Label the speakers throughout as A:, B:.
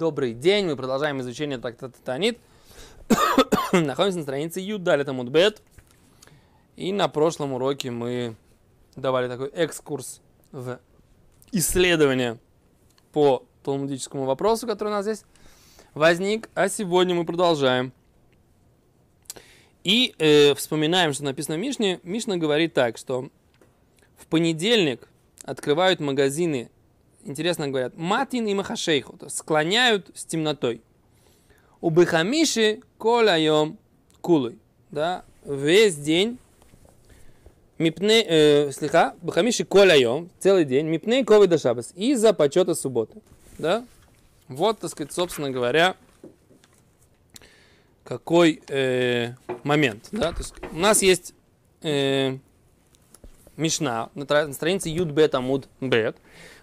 A: Добрый день, мы продолжаем изучение трактата Танит. Находимся на странице Юдали Тамудбет. И на прошлом уроке мы давали такой экскурс в исследование по талмудическому вопросу, который у нас здесь возник. А сегодня мы продолжаем. И э, вспоминаем, что написано в Мишне. Мишна говорит так, что в понедельник открывают магазины, интересно говорят, матин и махашейху, то склоняют с темнотой. У бехамиши коляем кулой. Да, весь день Мипне, э, слегка, бахамиши коляем, целый день, мипне ковы до шабас, из-за почета субботы. Да? Вот, так сказать, собственно говоря, какой э, момент. Да? То есть у нас есть э, Мишна на, на странице Юд Амуд Бет,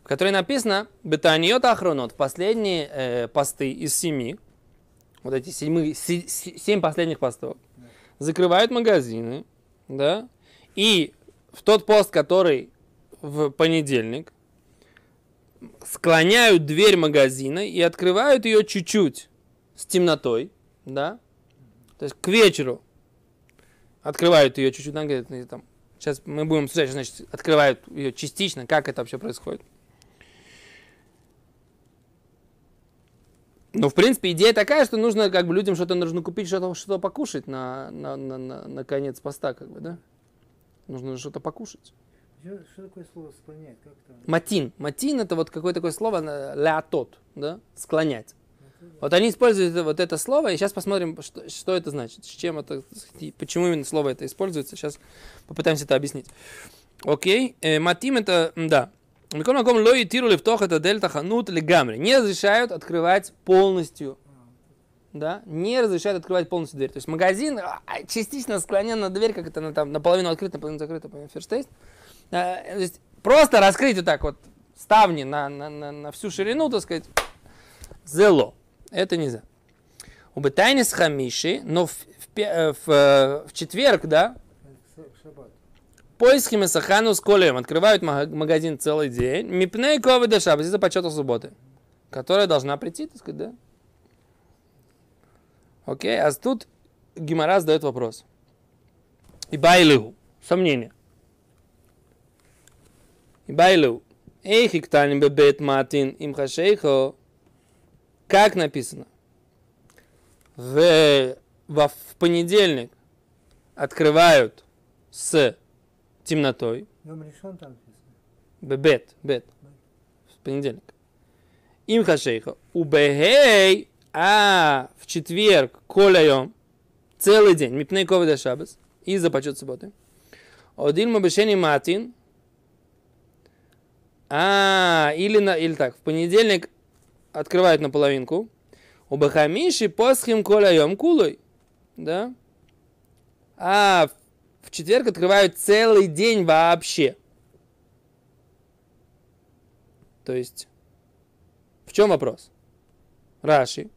A: в которой написано Бетаниот Ахронот, последние э, посты из семи, вот эти седьмы, се, семь последних постов, закрывают магазины, да, и в тот пост, который в понедельник, склоняют дверь магазина и открывают ее чуть-чуть с темнотой, да, то есть к вечеру открывают ее чуть-чуть, там, сейчас мы будем обсуждать, значит, открывают ее частично, как это вообще происходит. Ну, в принципе, идея такая, что нужно, как бы, людям что-то нужно купить, что-то что покушать на, на, на, на, на конец поста, как бы, да? Нужно что-то покушать.
B: Что, что такое слово склонять? Как там?
A: Матин. Матин это вот какое такое слово, леатот, да? Склонять. Вот они используют вот это слово, и сейчас посмотрим, что, что это значит, с чем это, почему именно слово это используется. Сейчас попытаемся это объяснить. Окей, э, матим это, да. Микол Маком лои тиру лифтох это дельта ханут легамри. Не разрешают открывать полностью. Да, не разрешают открывать полностью дверь. То есть магазин а, частично склонен на дверь, как это на, там, наполовину открыто, наполовину закрыто, по ферштейст. То есть просто раскрыть вот так вот ставни на, на, на, на всю ширину, так сказать, зело. Это нельзя. У Бетайнис Хамиши, но в, в, в, в, в четверг, да,
B: Шаббат.
A: Поиск Сахану с Колем открывают магазин целый день. Мипней ковы до шаббат, из-за почета субботы. Которая должна прийти, так сказать, да? Окей, а тут Гимара задает вопрос. И байлю. Сомнение. И байлю. Эх, иктаним бебет матин им хашейхо. Как написано? В, во, в понедельник открывают с темнотой. Бебет, бет. В понедельник. Им хашейха. У бехей, а в четверг, коляем, целый день, мипней ковида шабас, из-за почет субботы. Один мабешени матин, а, или, на, или так, в понедельник открывают наполовинку. У Бахамиши посхим коляем кулой. Да? А в четверг открывают целый день вообще. То есть, в чем вопрос? Раши.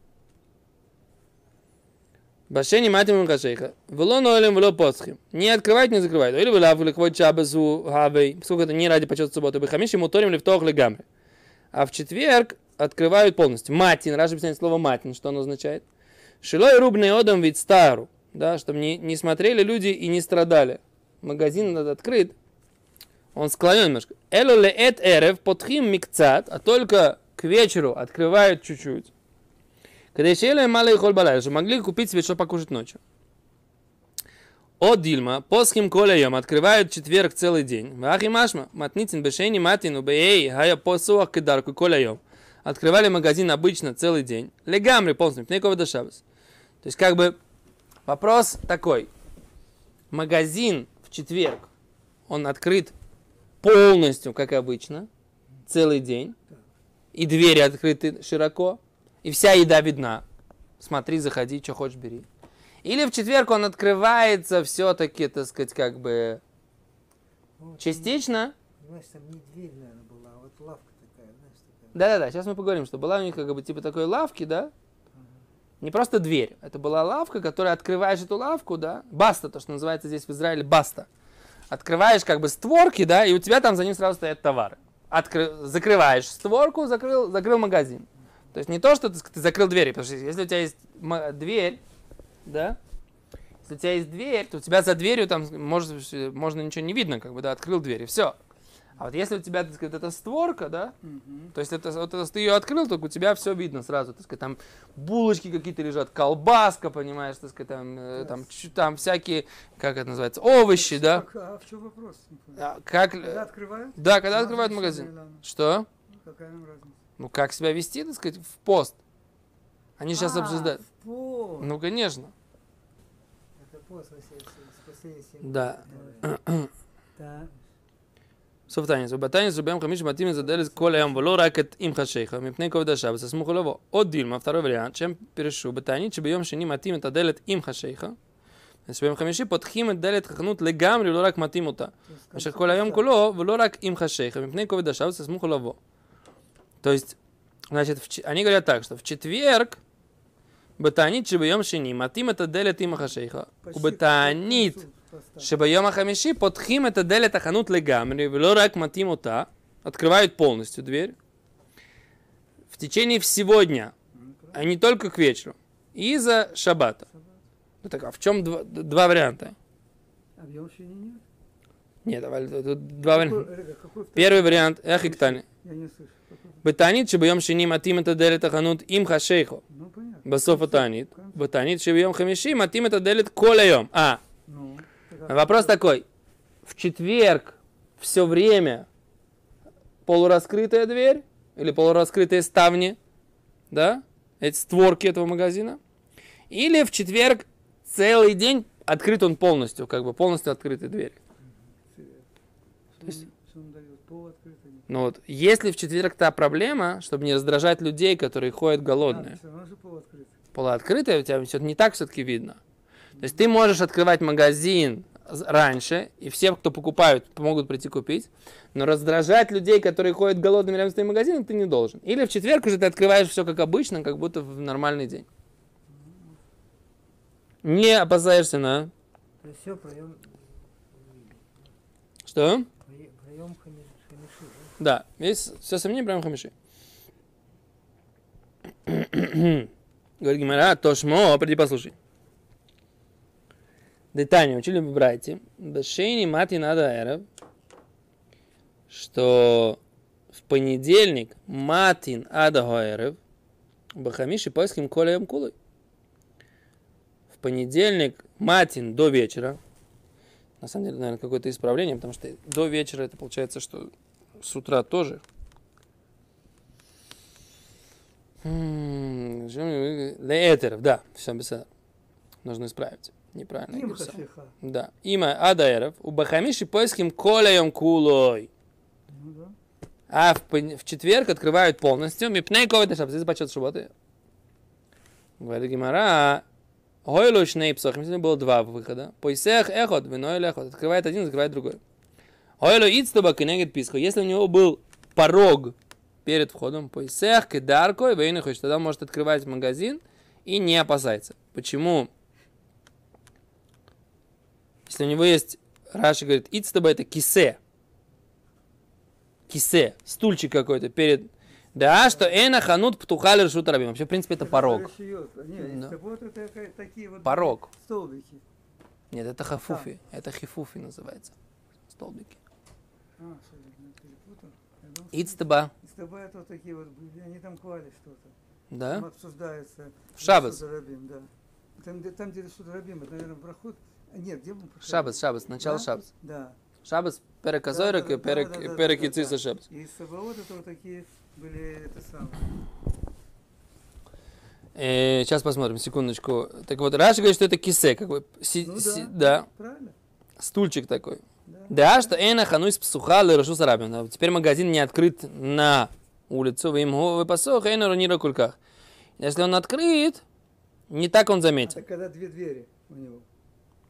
A: Башени матим кашейха. Вело ноэлем, вело посхим. Не открывать, не закрывать. Или вылав, или хвой чабасу хавей. Поскольку это не ради почета субботы. Бахамиши моторим лифтох легамри. А в четверг открывают полностью. Матин, Раши объясняет слово матин, что оно означает. Шилой рубный одам вид стару. Да, чтобы не, не смотрели люди и не страдали. Магазин надо открыт. Он склонен немножко. Эло ле эт эрев подхим микцат, а только к вечеру открывают чуть-чуть. Когда еще малый холь балай, что могли купить себе что покушать ночью. От Дильма, посхим колеем, открывают четверг целый день. Вахи машма, матницин бешени матин, убей, хая посуах кидарку колеем. Открывали магазин обычно целый день. Легамри полностью, пнейкова до шабас. То есть, как бы, вопрос такой. Магазин в четверг, он открыт полностью, как обычно, целый день. И двери открыты широко. И вся еда видна. Смотри, заходи, что хочешь, бери. Или в четверг он открывается все-таки, так сказать, как бы
B: Ну,
A: частично.
B: Понимаешь, там не дверь, наверное, была, а вот лавка такая, знаешь, такая.
A: Да-да-да, сейчас мы поговорим, что была у них как бы типа такой лавки, да? Не просто дверь. Это была лавка, которая открываешь эту лавку, да? Баста, то, что называется здесь в Израиле баста. Открываешь как бы створки, да, и у тебя там за ним сразу стоят товары. Откры... Закрываешь створку, закрыл, закрыл магазин. То есть не то, что ты, закрыл дверь, потому что если у тебя есть дверь, да, если у тебя есть дверь, то у тебя за дверью там может, можно ничего не видно, как бы, да, открыл дверь, и все. А вот если у тебя, так сказать, эта створка, да,
B: Мгм.
A: то есть это, вот это ты ее открыл, только у тебя все видно сразу, так сказать, там булочки какие-то лежат, колбаска, понимаешь, так сказать, там, э, там, там всякие, как это называется, овощи, да,
B: Как- А в чем вопрос?
A: А, как,
B: Когда открывают?
A: да, когда
B: Ну,
A: открывают магазин, что?
B: Какая нам разница?
A: Ну, как себя вести, так сказать, в пост? Они сейчас
B: А,
A: обсуждают.
B: в пост.
A: Ну, конечно.
B: Это пост спасение
A: Да.
B: Да.
A: סוף תענית, ובתענית רביהם חמיש מתאים את הדלת כל היום ולא רק את עם חשיך, מפני כובד השבת, הסמוכו לבוא. עוד דילמה, второй וריאנט, שהם פירשו בתענית שביום שני מתאים את הדלת עם חשיך, אז שביום חמישי פותחים את דלת החנות לגמרי, לא רק מתאים אותה. במשך כל היום כולו, ולא רק עם חשיך, מפני כובד השבת, הסמוכו לבוא. То есть, значит, в ч- они говорят так, что в четверг בתענית שביום שני מתאים את הדלת עם החשיך, ובתענית Шибайома Хамиши подхим это делит аханут легамри, велорак матим ота, открывают полностью дверь. В течение всего дня, а не только к вечеру. И за шаббата. Ну так, а в чем два, два варианта?
B: Объем нет?
A: Давай, тут два варианта. Первый вариант, эх, иктани.
B: Я не слышу.
A: Батанит, шибаем шини матим это делит аханут им хашейхо,
B: Ну, понятно.
A: Басофа танит. Батанит, шибаем хамиши матим это делит коляем. А, Вопрос такой. В четверг все время полураскрытая дверь или полураскрытые ставни, да, эти створки этого магазина, или в четверг целый день открыт он полностью, как бы полностью
B: дает? Пол открытый.
A: Ну вот, если в четверг та проблема, чтобы не раздражать людей, которые ходят голодные,
B: А,
A: полуоткрытая, у тебя все не так все-таки видно. То есть ты можешь открывать магазин раньше, и все, кто покупают, могут прийти купить, но раздражать людей, которые ходят голодными рядом с твоим магазином, ты не должен. Или в четверг уже ты открываешь все как обычно, как будто в нормальный день. Не опасаешься на...
C: Все, проем,
A: Что?
C: проем хамиши,
A: Да, есть все сомнения, прям хамиши. Говорит Гимара, то шмо, приди послушай. Детание учили бы братья. Бешейни мати надо эрев. Что в понедельник матин ада гоэрев. Бахамиши поиским колеем кулой. В понедельник матин до вечера. На самом деле, наверное, какое-то исправление, потому что до вечера это получается, что с утра тоже. М, Леэтеров, да, все без Нужно исправить. Неправильно.
B: Им
A: написал.
B: хашиха.
A: Да. Има Адаэров. У Бахамиши поиским колеем кулой.
B: Ну да.
A: А в, в четверг открывают полностью. Мипней ковид шаббат. Здесь почет субботы. Говорит Гимара. Гойлу шней псохим. Сегодня было два выхода. Поисех эхот, вино или эхот. Открывает один, закрывает другой. Гойлу ицтуба кенегет писхо. Если у него был порог перед входом, поисех кедарко, вейны хочет, тогда он может открывать магазин и не опасается. Почему? Если у него есть, Раши говорит, ицтуба это кисе. Кисе, стульчик какой-то перед... Да, что эна ханут птуха решут рабим. Вообще, в принципе, это порог. Да. Порог.
B: столбики.
A: Нет, это хафуфи. Это хифуфи называется. Столбики.
B: А,
A: Ицтаба.
B: Тобой это вот такие вот, были, они там клали что-то.
A: Да?
B: Там обсуждается.
A: В
B: да. Там, где- там, где решут Рабим, это, наверное, проход. А, Нет, где мы проходили?
A: Шабас, начало
B: Да?
A: шабас.
B: Да.
A: Шабас, перек азойрек
B: Да,
A: и
B: да,
A: перек
B: да, да, да,
A: перек
B: да, да.
A: и шабас.
B: И Саваот это вот такие были, это самое.
A: Э, Сейчас посмотрим, секундочку. Так вот, Раши говорит, что это кисе, как бы, си-
B: Ну
A: си-
B: да.
A: да,
B: Правильно?
A: стульчик такой.
B: Да.
A: Да, что эна хануис псуха лерашу сарабин. Теперь магазин не открыт на улицу, вы ему вы посох, эна ронира кульках. Если он открыт, не так он заметил.
B: Это когда две двери у него.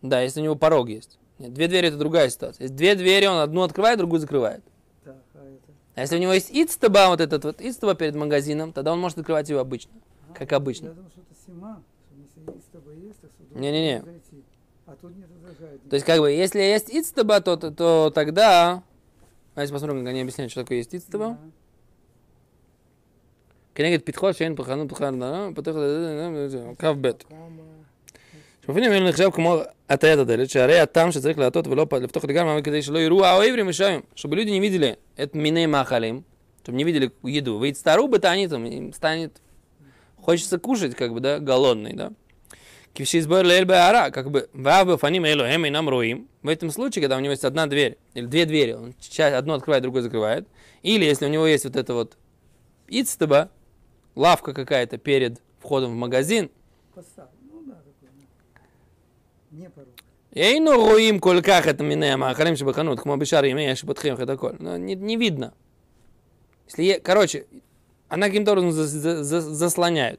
A: Да, если у него порог есть. Нет, две двери это другая ситуация. Есть две двери, он одну открывает, другую закрывает.
B: Так, а это...
A: А если у него есть ицтаба, вот этот вот ицтаба перед магазином, тогда он может открывать его обычно.
B: А,
A: Как обычно.
B: Я думал, что это сима, что если с тобой есть, то сюда
A: Не-не-не.
B: можно зайти. А тут нет возражает.
A: То есть, как бы, если есть ицтаба, то, то, то тогда... Давайте посмотрим, как они объясняют, что такое есть ицтаба. כנגד פתחו שאין פחנות פתחה, פותח קו ב'.
C: כמה...
A: שמבינים אלו נחשב כמו הטיית הדלת, שהרי הטעם שצריך להטות ולא פ- לפתוח לגמרי כדי שלא יראו האויבים ושם, чтобы люди не видели את מיני מאכלים, чтобы не видели еду, ויצטערו בתעניתם, им станет, хочется кушать, как бы, да, голодный, да. Кивши сбор лель беара, как бы, вав бафаним эло эм и нам роим. В этом случае, когда у него есть одна дверь, или две двери, он часть, одну открывает, другую закрывает, или если у него есть вот это вот ицтаба, лавка какая-то перед входом в магазин,
B: Постав. Ну да, такой. ну, Не порог.
A: היינו רואים כל כך את מיני המאכלים שבחנות, כמו בשאר ימי שפותחים את הכל. Ну, не, не видно. Если, е- короче, она каким-то образом за- за- за- заслоняет.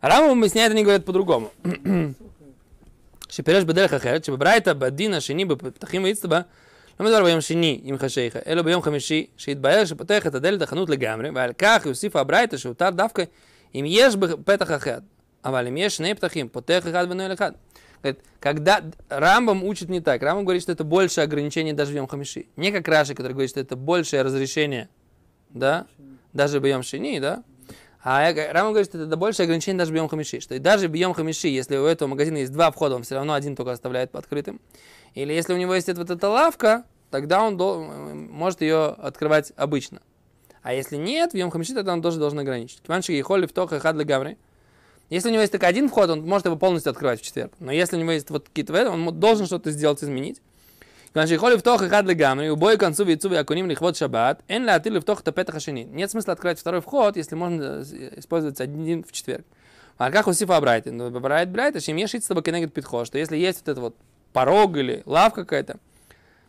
A: А Раму объясняет, они говорят по-другому. שפירש בדרך אחרת, שבברייתא בדין השני בפתחים ואיצטבה, לא מדובר ביום שני עם חשיכה, אלא ביום חמישי, שהתבהר שפותח את הדלת החנות לגמרי, ועל כך יוסיפה הברייתא שהותר דווקא אם יש פתח אחד, А Авалимеш Нейптахим, Потех Хад Элехад. Когда Рамбам учит не так, Рамбам говорит, что это больше ограничение даже в Йом Хамиши. Не как Раши, который говорит, что это большее разрешение, да, даже в Йом Шини, да. А Рамбам говорит, что это большее ограничение даже в Йом Хамиши. Что и даже в Йом Хамиши, если у этого магазина есть два входа, он все равно один только оставляет открытым. Или если у него есть вот эта лавка, тогда он может ее открывать обычно. А если нет, в Йом Хамиши, тогда он тоже должен ограничить. Киманши и Холли в Тоха Хадли Гамри – если у него есть только один вход, он может его полностью открывать в четверг. Но если у него есть вот какие-то в этом, он должен что-то сделать, изменить. Нет смысла открывать второй вход, если можно э, использовать один в четверг. А как у Сифа Брайта? Ну, Брайт Брайта, чем ешить с тобой кенегет питхо, что если есть вот этот вот порог или лавка какая-то,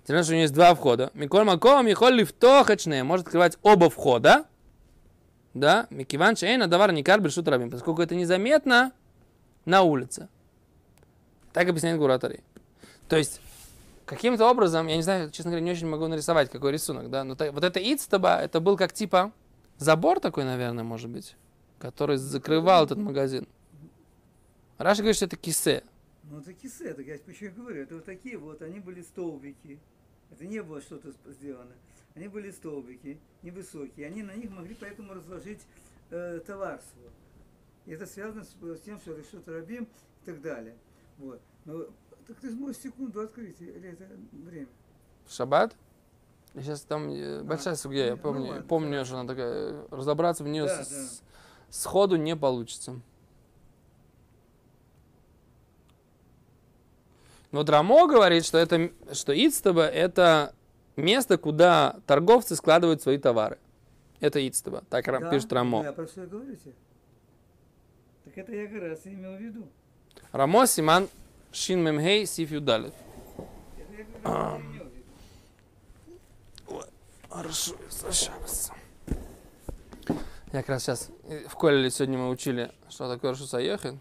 A: тем что у него есть два входа. Миколь Маком, Михоль Лифтохачне может открывать оба входа. Да, Микиван Шейна, Давар Никар Брешут Рабим, поскольку это незаметно на улице. Так объясняет Гуратари. То есть, каким-то образом, я не знаю, честно говоря, не очень могу нарисовать, какой рисунок, да, но вот это Ицтаба, это был как типа забор такой, наверное, может быть, который закрывал этот магазин. Раша говорит, что это кисе.
B: Ну, это кисе, так я и говорю, это вот такие вот, они были столбики. Это не было что-то сделано. Они были столбики, невысокие. Они на них могли поэтому разложить э, товар свой. И это связано с, с тем, что что-то рабим и так далее. Вот. Но так ты сможешь секунду открыть, или это время?
A: В шаббат. Сейчас там э, большая сугья, я
B: ну
A: помню,
B: ладно,
A: помню,
B: хорошо.
A: что она такая, разобраться в нее
B: Да,
A: с- сходу не получится. Вот Рамо говорит, что это, что Ицтаба это место, куда торговцы складывают свои товары. Это Ицтаба, так
B: Да,
A: пишет Рамо.
B: Да, я про что тебе. Так это я как раз имел в виду.
A: Рамо Симан Шин Мемхей Сиф Юдалит.
B: Это я как раз и имел в виду.
A: Хорошо, сейчас. Я как раз сейчас в Колле сегодня мы учили, что такое Рашуса ехать.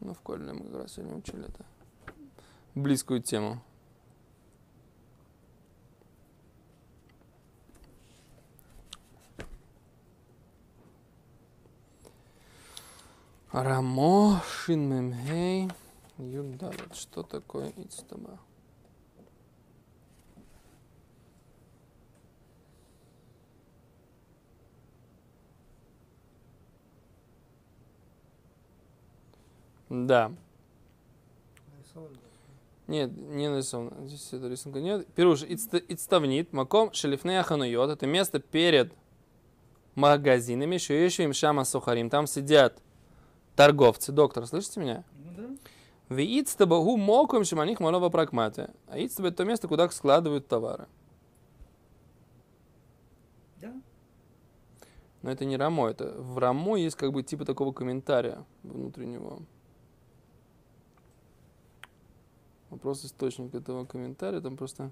A: Ну, в Колле мы как раз сегодня учили это. Близкую тему. Рамо Шинмемхей Юдалит. Что такое Ицтаба? Да. Нет, не нарисовано. Здесь этого рисунка нет. Пируш, ицтавнит, маком шелифнея хануйот. Это место перед магазинами. Шуешвим шама сухарим. Там сидят торговцы. Доктор, слышите меня?
B: Ну да.
A: В ицтабагу моком шиманих малова прагмате. А ицтаба это то место, куда складывают товары.
B: Да.
A: Но это не рамо. Это в рамо есть как бы типа такого комментария внутреннего. Вопрос источник этого комментария. Там просто...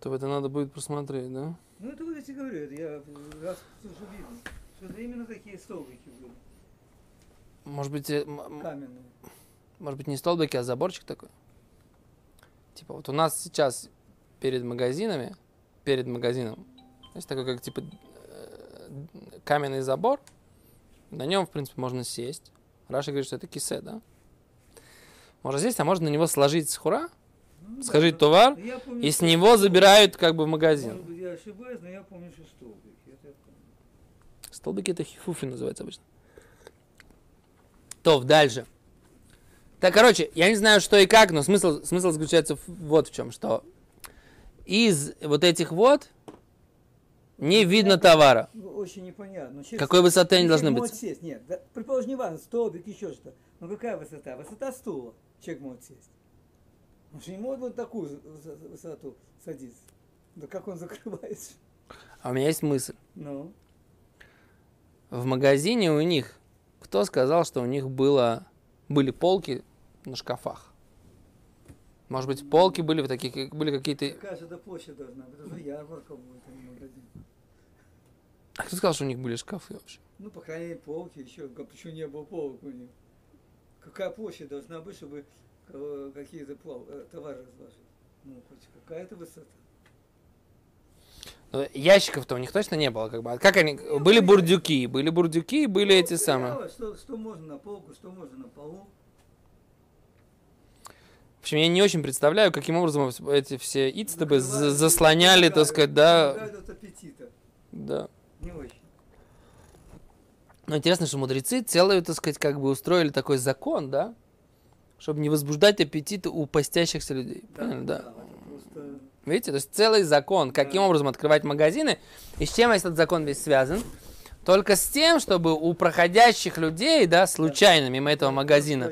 A: То это надо будет просмотреть, да?
B: Ну это вот я тебе говорю, это я раз слышу видно, что это именно такие столбики были,
A: Может быть, э,
B: каменные.
A: может быть не столбики, а заборчик такой? Типа вот у нас сейчас перед магазинами, перед магазином, есть такой как типа э, каменный забор, На нем, в принципе, можно сесть. Раша говорит, что это кисе, да? Можно сесть, а можно на него сложить схура,
B: Ну, да,
A: товар,
B: помню,
A: и с него забирают как бы в
B: Может
A: магазин.
B: быть, я ошибаюсь, но я помню, что столбик. Это помню.
A: Столбики это хифуфи называется обычно. То, дальше. Так, короче, я не знаю, что и как, но смысл, смысл заключается в- вот в чем, что из вот этих вот не видно товара.
B: Ну, Очень непонятно. Ну, честно,
A: Какой высоты они
B: ну,
A: должны быть?
B: может сесть. Нет, да, предположим, не важно, столбик, еще что. Но какая высота? Высота стула человек может сесть. Он же не может вот такую выс- высоту садиться. Да как он закрывается?
A: А у меня есть мысль.
B: Ну,
A: В магазине у них, кто сказал, что у них было, были полки на шкафах? Может быть, полки были в таких, были какие-то...
B: какая же эта площадь должна быть? Это же ярмарка будет, а не магазин.
A: А кто сказал, что у них были шкафы вообще?
B: Ну, по крайней мере, полки еще. Еще не было полок у них. Какая площадь должна быть, чтобы какие-то э, товары разложить? Ну, хоть какая-то высота.
A: Ну, Ящиков-то у них точно не было, как бы. А Как они? Были бурдюки, были бурдюки, были эти
B: Ну,
A: самые.
B: Что, что можно на полку, что можно на полу.
A: В общем, я не очень представляю, каким образом эти все за-
B: Закрывают,
A: заслоняли, так сказать, да, да.
B: Не очень.
A: Но интересно, что мудрецы целую, так сказать, как бы устроили такой закон, да, чтобы не возбуждать аппетит у постящихся людей. Поняли, да?
B: это просто...
A: Видите, то есть целый закон, каким
B: Да.
A: образом открывать магазины, и с чем этот закон весь связан? Только с тем, чтобы у проходящих людей, да, случайно мимо этого магазина,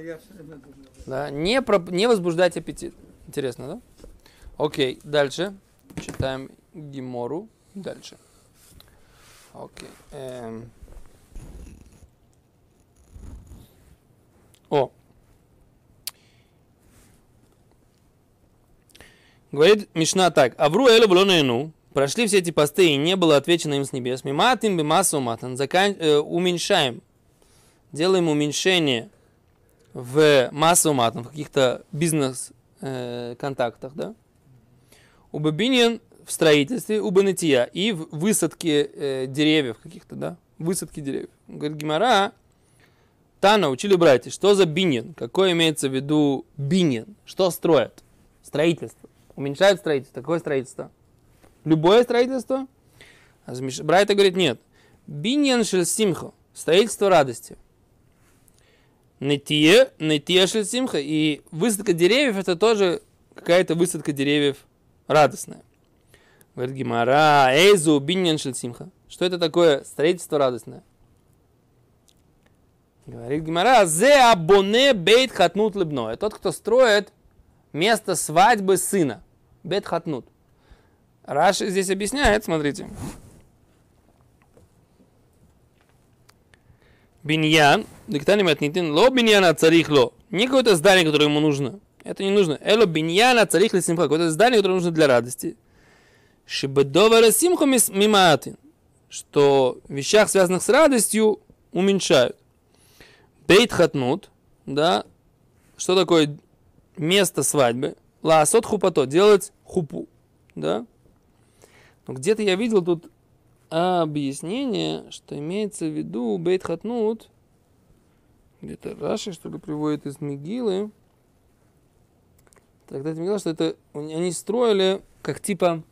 A: да, не, про- не возбуждать аппетит. Интересно, да? Окей, дальше. Читаем Гимору. Дальше. Окей. эм. О. Говорит Мишна так. Авру элю влонену. Прошли все эти посты, и не было отвечено им с небес. Миматим бимасу матан. Закан... э, уменьшаем. Делаем уменьшение в массу матом, в каких-то бизнес-контактах, да? У Бабинин в строительстве, у Бенетия и в высадке э, деревьев каких-то, да? Высадки деревьев. Говорит Гимара, Тана учили братья, что за бинин? Какое имеется в виду бинин? Что строят? Строительство. Уменьшают строительство. Какое строительство? Любое строительство? А Братья говорит, нет. Биньян шель симхо. Строительство радости. Нетие, нетие шель симха. И высадка деревьев это тоже какая-то высадка деревьев радостная. Говорит Гимара, эйзу биньян шель симха. Что это такое строительство радостное? Говорит Гимара, зе абоне бейт хатнут лебно. Это тот, кто строит место свадьбы сына. Бейт хатнут. Раши здесь объясняет, смотрите. Биньян, диктаним отнитин, ло биньяна царих ло. Не какое-то здание, которое ему нужно. Это не нужно. Эло биньяна царих ли симха. Какое-то здание, которое нужно для радости. Шибедовара симху мимаатин. Что в вещах, связанных с радостью, уменьшают. Бейт хатнут, да, что такое место свадьбы? Лаасот хупато, делать хупу, да. Но где-то я видел тут объяснение, что имеется в виду бейт хатнут, где-то Раши, что ли, приводит из Мигилы. Тогда Мигила, что это они строили как типа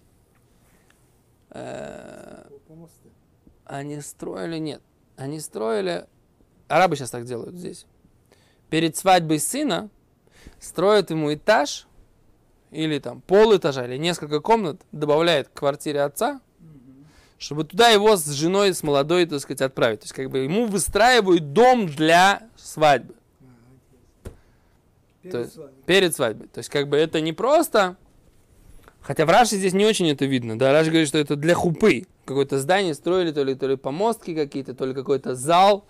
A: э, они строили, нет, они строили, арабы сейчас так делают здесь. Перед свадьбой сына строят ему этаж, или там пол этажа, или несколько комнат, добавляет к квартире отца, чтобы туда его с женой, с молодой, так сказать, отправить. То есть, как бы ему выстраивают дом для свадьбы.
B: Перед
A: То есть-
B: свадьбой.
A: перед свадьбой. То есть, как бы это не просто... Хотя в Раше здесь не очень это видно. Да, Раш говорит, что это для хупы. Какое-то здание строили, то ли, то ли помостки какие-то, то ли какой-то зал.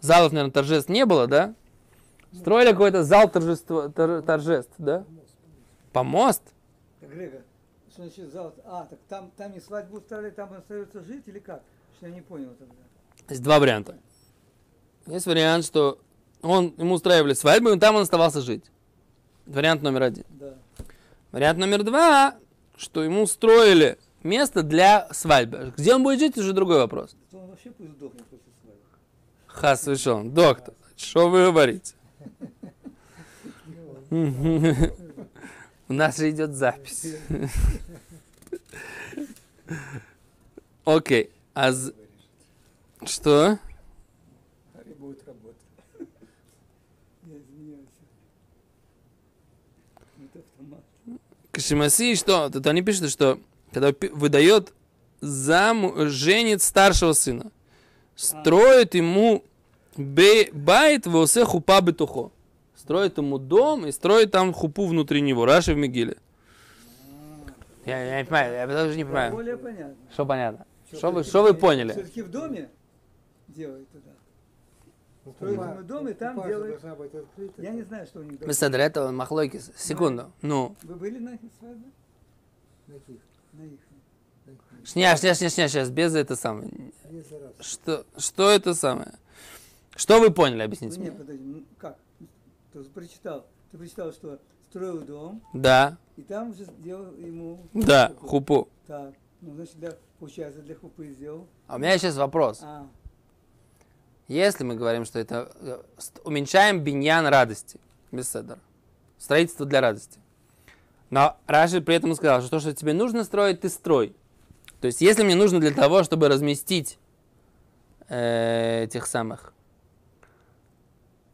A: Залов, наверное, торжеств не было, да? Строили какой-то зал торжества, тор- торжеств, да? Помост?
B: Грегор, что значит зал? А, так там, там и свадьбу устраивали, там остается жить или как? Что я не понял тогда.
A: Есть два варианта. Есть вариант, что он, ему устраивали свадьбу, и там он оставался жить. Вариант номер один.
B: Да.
A: Вариант номер два, что ему строили место для свадьбы. Где он будет жить, уже другой вопрос.
B: Он вообще пусть сдохнет после свадьбы.
A: Хас вышел. Доктор, что вы говорите? У нас же идет запись. Окей. А что?
B: Будет работать.
A: Кашимаси, что? Тут они пишут, что когда выдает зам, женит старшего сына, строит ему бе- байт восе хупа бетухо. Строит ему дом и строит там хупу внутри него. Раши в Мигиле. Я, я не понимаю, я даже не понимаю.
B: Более понятно.
A: Что понятно? Что вы, что вы поняли?
B: Все-таки в доме делают туда.
C: Ну,
B: Строит ему дом и там делает. Я не знаю, что у них.
A: Мистер, это Махлойкис. Секунду. Ну.
B: Вы были на их свадьбе?
C: На
B: их.
C: На каких?
A: Шня, шня, шня, шня, сейчас, без это самое. Что, что это самое? Что вы поняли,
B: Ну,
A: объясните
B: нет,
A: мне?
B: подожди, ну как? Ты прочитал. Ты прочитал, что строил дом,
A: Да,
B: и там уже сделал ему...
A: да,
B: хупу.
A: хупу.
B: Так, ну, значит, для, получается, для хупы сделал.
A: А у меня сейчас вопрос.
B: А,
A: Если мы говорим, что это э, уменьшаем биньян радости, без строительство для радости. Но Раши при этом сказал, что то, что тебе нужно строить, ты строй. То есть, если мне нужно для того, чтобы разместить э, этих самых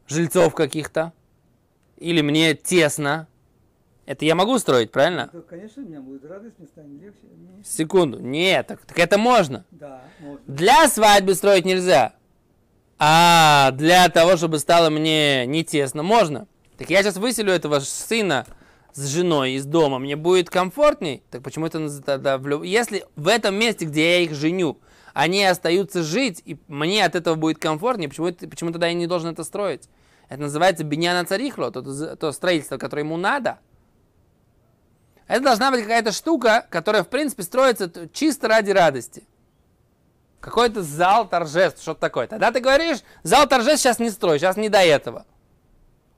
A: жильцов каких-то, или мне тесно, это я могу строить, правильно?
B: то, конечно, у меня будет радость, мне станет легче. Мне...
A: Секунду. Нет, так, так это можно.
B: Да, можно.
A: Для свадьбы строить нельзя. А для того, чтобы стало мне не тесно, можно. Так я сейчас выселю этого сына с женой из дома, мне будет комфортней. Так почему это тогда Если в этом месте, где я их женю, они остаются жить, и мне от этого будет комфортнее, почему, почему тогда я не должен это строить? Это называется биньяна царихло, то, то- строительство, которое ему надо. Это должна быть какая-то штука, которая, в принципе, строится чисто ради радости. Какой-то зал торжеств, что-то такое. Тогда ты говоришь, зал торжеств сейчас не строй, сейчас не до этого.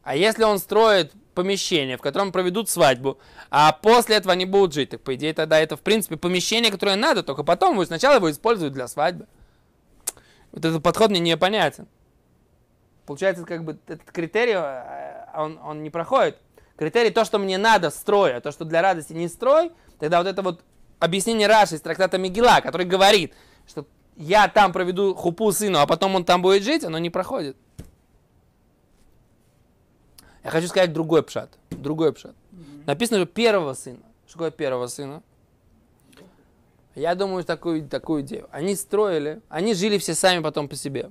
A: А если он строит помещение, в котором проведут свадьбу, а после этого они будут жить, так по идее тогда это в принципе помещение, которое надо, только потом его сначала его используют для свадьбы. Вот этот подход мне непонятен. Получается, как бы этот критерий, э, он, он не проходит. Критерий то, что мне надо, строй, а то, что для радости не строй, тогда вот это вот объяснение Раши из трактата Мигела, который говорит, что я там проведу хупу сыну, а потом он там будет жить, оно не проходит. Я хочу сказать другой пшат. Другой пшат. Написано же первого сына. Что такое первого сына? Я думаю, такую, такую идею. Они строили, они жили все сами потом по себе.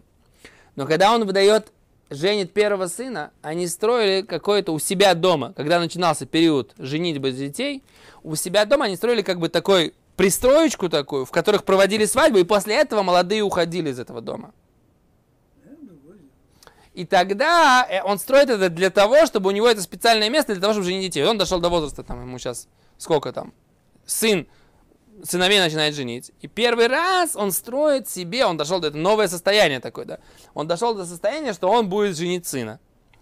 A: Но когда он выдает, женит первого сына, они строили какое-то у себя дома. Когда начинался период женитьбы детей, у себя дома они строили как бы такой пристроечку такую, в которых проводили свадьбу, и после этого молодые уходили из этого дома. И тогда э, он строит это для того, чтобы у него это специальное место для того, чтобы женить детей. Он дошел до возраста, там ему сейчас сколько там, сын, сыновей начинает женить. И первый раз он строит себе, он дошел до этого новое состояние такое, да. Он дошел до состояния, что он будет женить сына.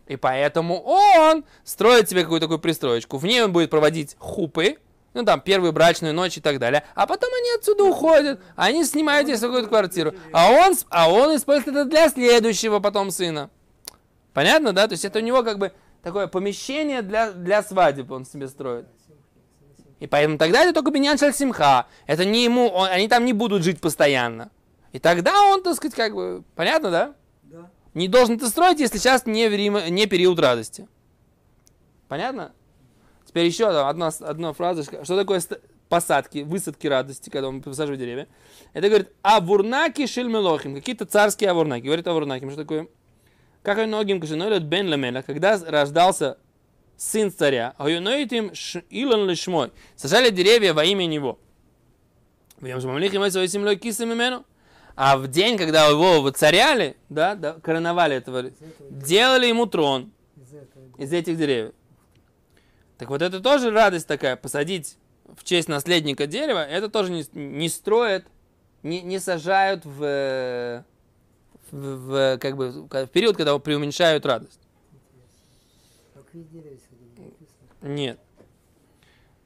A: И поэтому он строит себе какую-то такую пристроечку. В ней он будет проводить хупы, ну там первую брачную ночь и так далее. А потом они отсюда уходят, они снимают здесь какую-то квартиру. А он, а он использует это для следующего потом сына. Понятно, да? То есть это у него как бы такое помещение для, для свадеб он себе строит. И поэтому тогда это только Беньян Шаль Симха. Это не ему, он- они там не будут жить постоянно. И тогда он, так сказать, как бы, понятно, да?
B: Да.
A: Не должен это строить, если сейчас не, время, не период радости. Понятно? Теперь еще одна, одна фраза. Что такое посадки, высадки радости, когда мы посаживаем деревья? Это говорит авурнаки шельмелохим, какие-то царские авурнаки. Говорит авурнаки, что такое? Как ногим кашинолет бен ламеля, когда рождался сын царя, а им илон лишмой, сажали деревья во имя него. А в день, когда его воцаряли, да, да, короновали этого, делали ему трон
C: из
A: этих деревьев. Так вот это тоже радость такая, посадить в честь наследника дерева, это тоже не, не строят, не, не сажают в, в, в, как бы, в период, когда преуменьшают радость.
C: Какие деревья сюда написано?
A: Нет.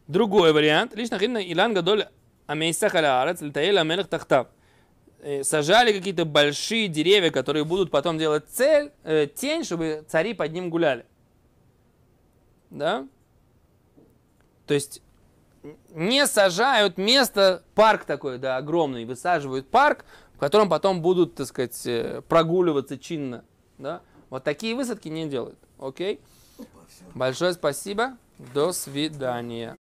A: Другой вариант. Лишь нахидна Илан Гадоль Амейсах Алаарец Литаэль Амелех Тахтав. э, сажали какие-то большие деревья, которые будут потом делать цель, э, тень, чтобы цари под ним гуляли. Да? То есть не сажают место, парк такой, да, огромный, высаживают парк, в котором потом будут, так сказать, э, прогуливаться чинно. Да? Вот такие высадки не делают. Окей? Большое спасибо. До свидания.